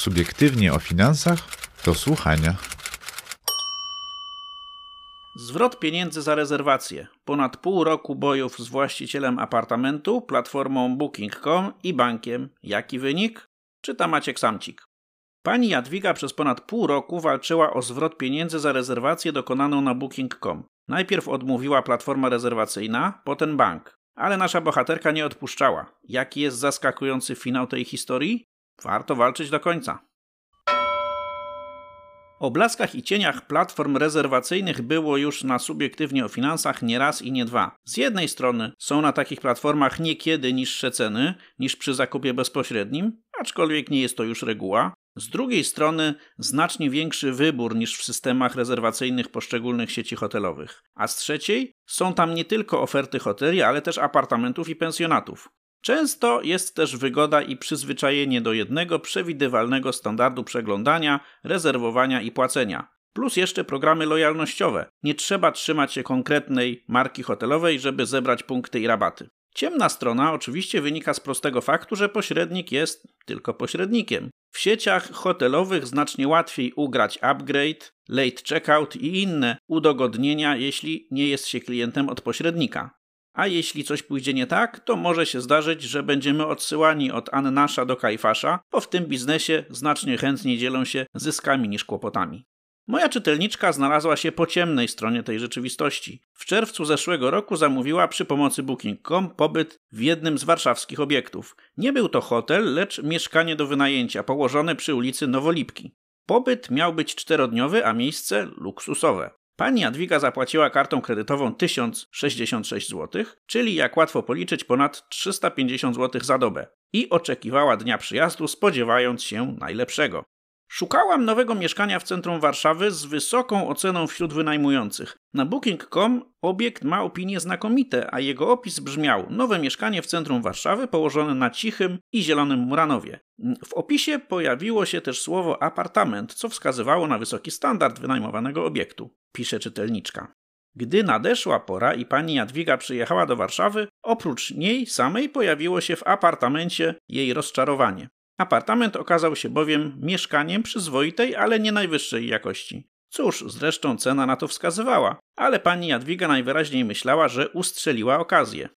Subiektywnie o finansach do słuchania. Zwrot pieniędzy za rezerwację. Ponad pół roku bojów z właścicielem apartamentu, platformą Booking.com i bankiem. Jaki wynik? Czyta Maciek Samcik. Pani Jadwiga przez ponad pół roku walczyła o zwrot pieniędzy za rezerwację dokonaną na Booking.com. Najpierw odmówiła platforma rezerwacyjna, potem bank. Ale nasza bohaterka nie odpuszczała. Jaki jest zaskakujący finał tej historii? Warto walczyć do końca. O blaskach i cieniach platform rezerwacyjnych było już na subiektywnie o finansach nie raz i nie dwa. Z jednej strony są na takich platformach niekiedy niższe ceny niż przy zakupie bezpośrednim, aczkolwiek nie jest to już reguła. Z drugiej strony znacznie większy wybór niż w systemach rezerwacyjnych poszczególnych sieci hotelowych. A z trzeciej są tam nie tylko oferty hoteli, ale też apartamentów i pensjonatów. Często jest też wygoda i przyzwyczajenie do jednego przewidywalnego standardu przeglądania, rezerwowania i płacenia. Plus jeszcze programy lojalnościowe. Nie trzeba trzymać się konkretnej marki hotelowej, żeby zebrać punkty i rabaty. Ciemna strona oczywiście wynika z prostego faktu, że pośrednik jest tylko pośrednikiem. W sieciach hotelowych znacznie łatwiej ugrać upgrade, late checkout i inne udogodnienia, jeśli nie jest się klientem od pośrednika. A jeśli coś pójdzie nie tak, to może się zdarzyć, że będziemy odsyłani od Annasza do Kajfasza, bo w tym biznesie znacznie chętniej dzielą się zyskami niż kłopotami. Moja czytelniczka znalazła się po ciemnej stronie tej rzeczywistości. W czerwcu zeszłego roku zamówiła przy pomocy Booking.com pobyt w jednym z warszawskich obiektów. Nie był to hotel, lecz mieszkanie do wynajęcia położone przy ulicy Nowolipki. Pobyt miał być czterodniowy, a miejsce luksusowe. Pani Jadwiga zapłaciła kartą kredytową 1066 zł, czyli jak łatwo policzyć ponad 350 zł za dobę i oczekiwała dnia przyjazdu, spodziewając się najlepszego. Szukałam nowego mieszkania w centrum Warszawy z wysoką oceną wśród wynajmujących. Na booking.com obiekt ma opinie znakomite, a jego opis brzmiał: Nowe mieszkanie w centrum Warszawy położone na cichym i zielonym Muranowie. W opisie pojawiło się też słowo apartament, co wskazywało na wysoki standard wynajmowanego obiektu, pisze czytelniczka. Gdy nadeszła pora i pani Jadwiga przyjechała do Warszawy, oprócz niej samej pojawiło się w apartamencie jej rozczarowanie. Apartament okazał się bowiem mieszkaniem przyzwoitej, ale nie najwyższej jakości. Cóż, zresztą cena na to wskazywała, ale pani Jadwiga najwyraźniej myślała, że ustrzeliła okazję.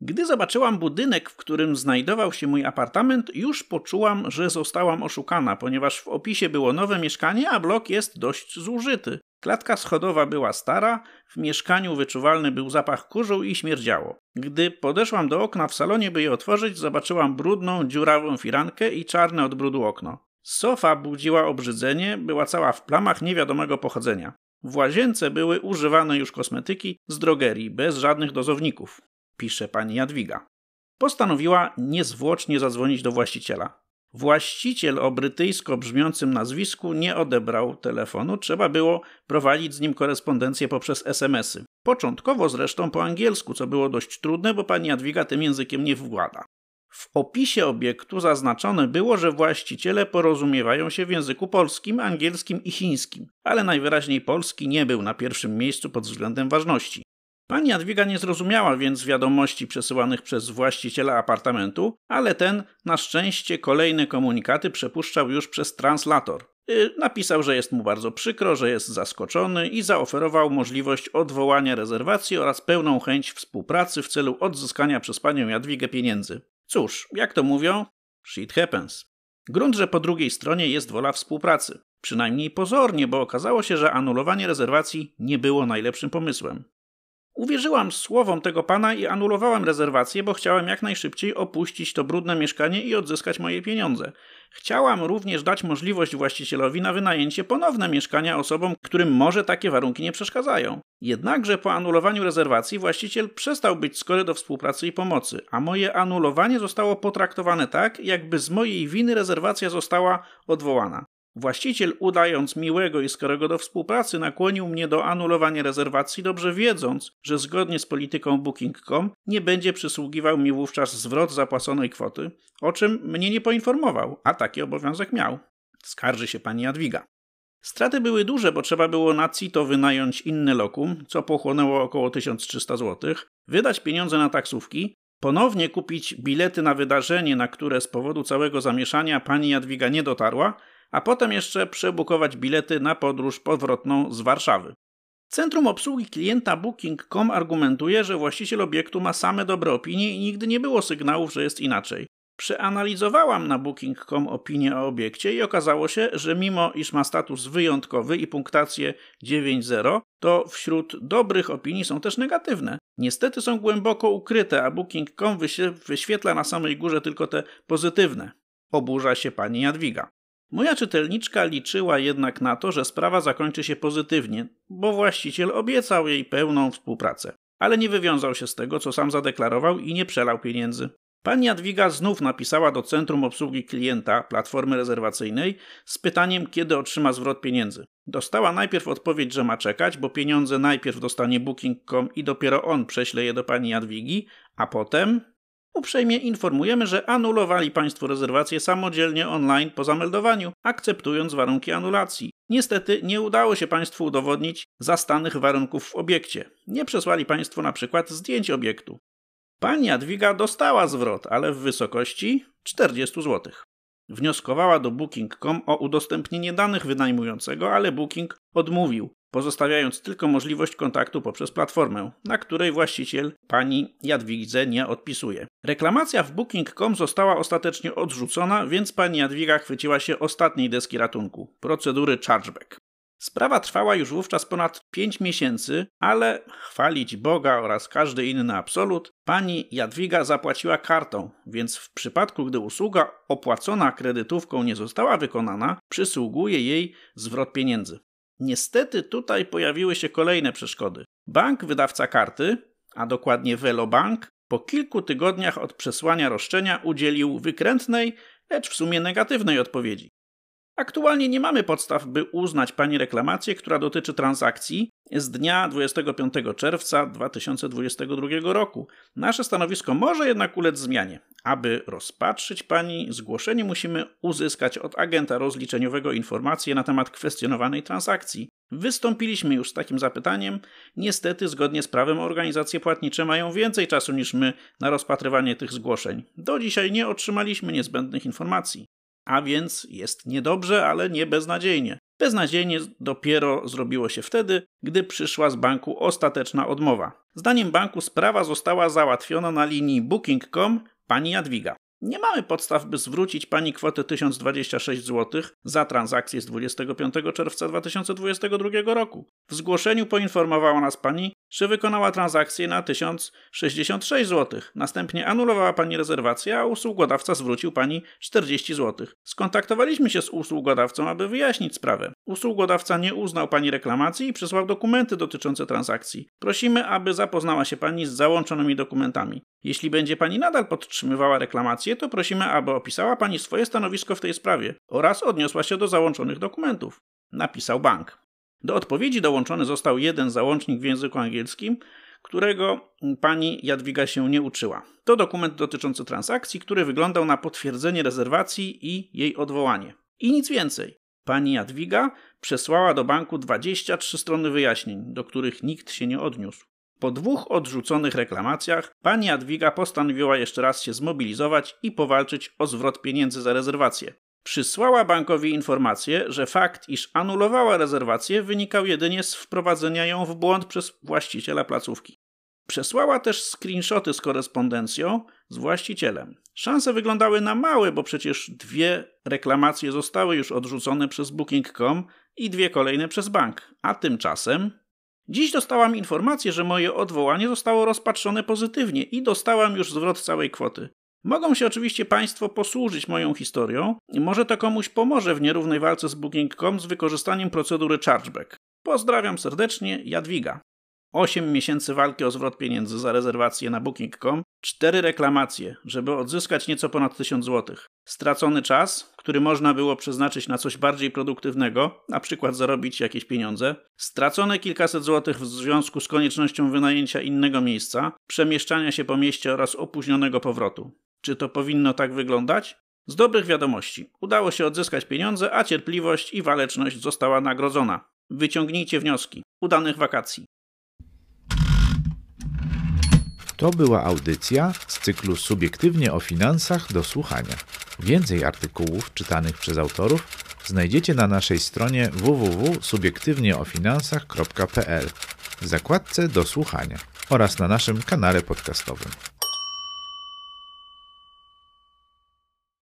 Gdy zobaczyłam budynek, w którym znajdował się mój apartament, już poczułam, że zostałam oszukana, ponieważ w opisie było nowe mieszkanie, a blok jest dość zużyty. Klatka schodowa była stara, w mieszkaniu wyczuwalny był zapach kurzu i śmierdziało. Gdy podeszłam do okna w salonie, by je otworzyć, zobaczyłam brudną, dziurawą firankę i czarne od brudu okno. Sofa budziła obrzydzenie, była cała w plamach niewiadomego pochodzenia. W łazience były używane już kosmetyki z drogerii, bez żadnych dozowników, pisze pani Jadwiga. Postanowiła niezwłocznie zadzwonić do właściciela. Właściciel o brytyjsko brzmiącym nazwisku nie odebrał telefonu, trzeba było prowadzić z nim korespondencję poprzez SMS-y. Początkowo zresztą po angielsku, co było dość trudne, bo pani Jadwiga tym językiem nie włada. W opisie obiektu zaznaczone było, że właściciele porozumiewają się w języku polskim, angielskim i chińskim, ale najwyraźniej polski nie był na pierwszym miejscu pod względem ważności. Pani Jadwiga nie zrozumiała więc wiadomości przesyłanych przez właściciela apartamentu, ale ten na szczęście kolejne komunikaty przepuszczał już przez translator. Y, napisał, że jest mu bardzo przykro, że jest zaskoczony i zaoferował możliwość odwołania rezerwacji oraz pełną chęć współpracy w celu odzyskania przez panią Jadwigę pieniędzy. Cóż, jak to mówią, shit happens. Grunt, że po drugiej stronie jest wola współpracy. Przynajmniej pozornie, bo okazało się, że anulowanie rezerwacji nie było najlepszym pomysłem. Uwierzyłam słowom tego pana i anulowałam rezerwację, bo chciałem jak najszybciej opuścić to brudne mieszkanie i odzyskać moje pieniądze. Chciałam również dać możliwość właścicielowi na wynajęcie ponowne mieszkania osobom, którym może takie warunki nie przeszkadzają. Jednakże po anulowaniu rezerwacji właściciel przestał być skory do współpracy i pomocy, a moje anulowanie zostało potraktowane tak, jakby z mojej winy rezerwacja została odwołana. Właściciel, udając miłego i skorego do współpracy, nakłonił mnie do anulowania rezerwacji, dobrze wiedząc, że zgodnie z polityką Booking.com nie będzie przysługiwał mi wówczas zwrot zapłaconej kwoty, o czym mnie nie poinformował, a taki obowiązek miał. Skarży się pani Jadwiga. Straty były duże, bo trzeba było na CITO wynająć inne lokum, co pochłonęło około 1300 zł, wydać pieniądze na taksówki, ponownie kupić bilety na wydarzenie, na które z powodu całego zamieszania pani Jadwiga nie dotarła, a potem jeszcze przebukować bilety na podróż powrotną z Warszawy. Centrum Obsługi Klienta Booking.com argumentuje, że właściciel obiektu ma same dobre opinie i nigdy nie było sygnałów, że jest inaczej. Przeanalizowałam na Booking.com opinię o obiekcie i okazało się, że mimo iż ma status wyjątkowy i punktację 9.0, to wśród dobrych opinii są też negatywne. Niestety są głęboko ukryte, a Booking.com wyświetla na samej górze tylko te pozytywne. Oburza się pani Jadwiga. Moja czytelniczka liczyła jednak na to, że sprawa zakończy się pozytywnie, bo właściciel obiecał jej pełną współpracę. Ale nie wywiązał się z tego, co sam zadeklarował i nie przelał pieniędzy. Pani Jadwiga znów napisała do Centrum Obsługi Klienta Platformy Rezerwacyjnej z pytaniem, kiedy otrzyma zwrot pieniędzy. Dostała najpierw odpowiedź, że ma czekać, bo pieniądze najpierw dostanie Booking.com i dopiero on prześle je do pani Jadwigi, a potem Uprzejmie informujemy, że anulowali Państwo rezerwację samodzielnie online po zameldowaniu, akceptując warunki anulacji. Niestety nie udało się Państwu udowodnić zastanych warunków w obiekcie. Nie przesłali Państwo na przykład zdjęć obiektu. Pani Jadwiga dostała zwrot, ale w wysokości 40 zł. Wnioskowała do Booking.com o udostępnienie danych wynajmującego, ale Booking odmówił, pozostawiając tylko możliwość kontaktu poprzez platformę, na której właściciel pani Jadwidze nie odpisuje. Reklamacja w Booking.com została ostatecznie odrzucona, więc pani Jadwiga chwyciła się ostatniej deski ratunku procedury chargeback. Sprawa trwała już wówczas ponad 5 miesięcy, ale chwalić Boga oraz każdy inny absolut, pani Jadwiga zapłaciła kartą, więc w przypadku gdy usługa opłacona kredytówką nie została wykonana, przysługuje jej zwrot pieniędzy. Niestety tutaj pojawiły się kolejne przeszkody. Bank wydawca karty, a dokładnie Velobank, po kilku tygodniach od przesłania roszczenia udzielił wykrętnej, lecz w sumie negatywnej odpowiedzi. Aktualnie nie mamy podstaw, by uznać pani reklamację, która dotyczy transakcji z dnia 25 czerwca 2022 roku. Nasze stanowisko może jednak ulec zmianie. Aby rozpatrzyć pani zgłoszenie, musimy uzyskać od agenta rozliczeniowego informacje na temat kwestionowanej transakcji. Wystąpiliśmy już z takim zapytaniem. Niestety, zgodnie z prawem, organizacje płatnicze mają więcej czasu niż my na rozpatrywanie tych zgłoszeń. Do dzisiaj nie otrzymaliśmy niezbędnych informacji. A więc jest niedobrze, ale nie beznadziejnie. Beznadziejnie dopiero zrobiło się wtedy, gdy przyszła z banku ostateczna odmowa. Zdaniem banku sprawa została załatwiona na linii booking.com pani Jadwiga. Nie mamy podstaw, by zwrócić pani kwotę 1026 zł za transakcję z 25 czerwca 2022 roku. W zgłoszeniu poinformowała nas pani, że wykonała transakcję na 1066 zł. Następnie anulowała pani rezerwację, a usługodawca zwrócił pani 40 zł. Skontaktowaliśmy się z usługodawcą, aby wyjaśnić sprawę. Usługodawca nie uznał pani reklamacji i przesłał dokumenty dotyczące transakcji. Prosimy, aby zapoznała się pani z załączonymi dokumentami. Jeśli będzie pani nadal podtrzymywała reklamację, to prosimy, aby opisała pani swoje stanowisko w tej sprawie oraz odniosła się do załączonych dokumentów. Napisał bank. Do odpowiedzi dołączony został jeden załącznik w języku angielskim, którego pani Jadwiga się nie uczyła. To dokument dotyczący transakcji, który wyglądał na potwierdzenie rezerwacji i jej odwołanie. I nic więcej. Pani Jadwiga przesłała do banku 23 strony wyjaśnień, do których nikt się nie odniósł. Po dwóch odrzuconych reklamacjach pani Jadwiga postanowiła jeszcze raz się zmobilizować i powalczyć o zwrot pieniędzy za rezerwację. Przysłała bankowi informację, że fakt, iż anulowała rezerwację, wynikał jedynie z wprowadzenia ją w błąd przez właściciela placówki. Przesłała też screenshoty z korespondencją z właścicielem. Szanse wyglądały na małe, bo przecież dwie reklamacje zostały już odrzucone przez Booking.com i dwie kolejne przez bank. A tymczasem Dziś dostałam informację, że moje odwołanie zostało rozpatrzone pozytywnie i dostałam już zwrot całej kwoty. Mogą się oczywiście Państwo posłużyć moją historią może to komuś pomoże w nierównej walce z Booking.com z wykorzystaniem procedury chargeback. Pozdrawiam serdecznie, Jadwiga. 8 miesięcy walki o zwrot pieniędzy za rezerwację na Booking.com, 4 reklamacje, żeby odzyskać nieco ponad 1000 zł. Stracony czas, który można było przeznaczyć na coś bardziej produktywnego, na przykład zarobić jakieś pieniądze. Stracone kilkaset złotych w związku z koniecznością wynajęcia innego miejsca, przemieszczania się po mieście oraz opóźnionego powrotu. Czy to powinno tak wyglądać? Z dobrych wiadomości. Udało się odzyskać pieniądze, a cierpliwość i waleczność została nagrodzona. Wyciągnijcie wnioski. Udanych wakacji. To była audycja z cyklu Subiektywnie o finansach do słuchania. Więcej artykułów czytanych przez autorów znajdziecie na naszej stronie www.subiektywnieofinansach.pl w zakładce do słuchania oraz na naszym kanale podcastowym.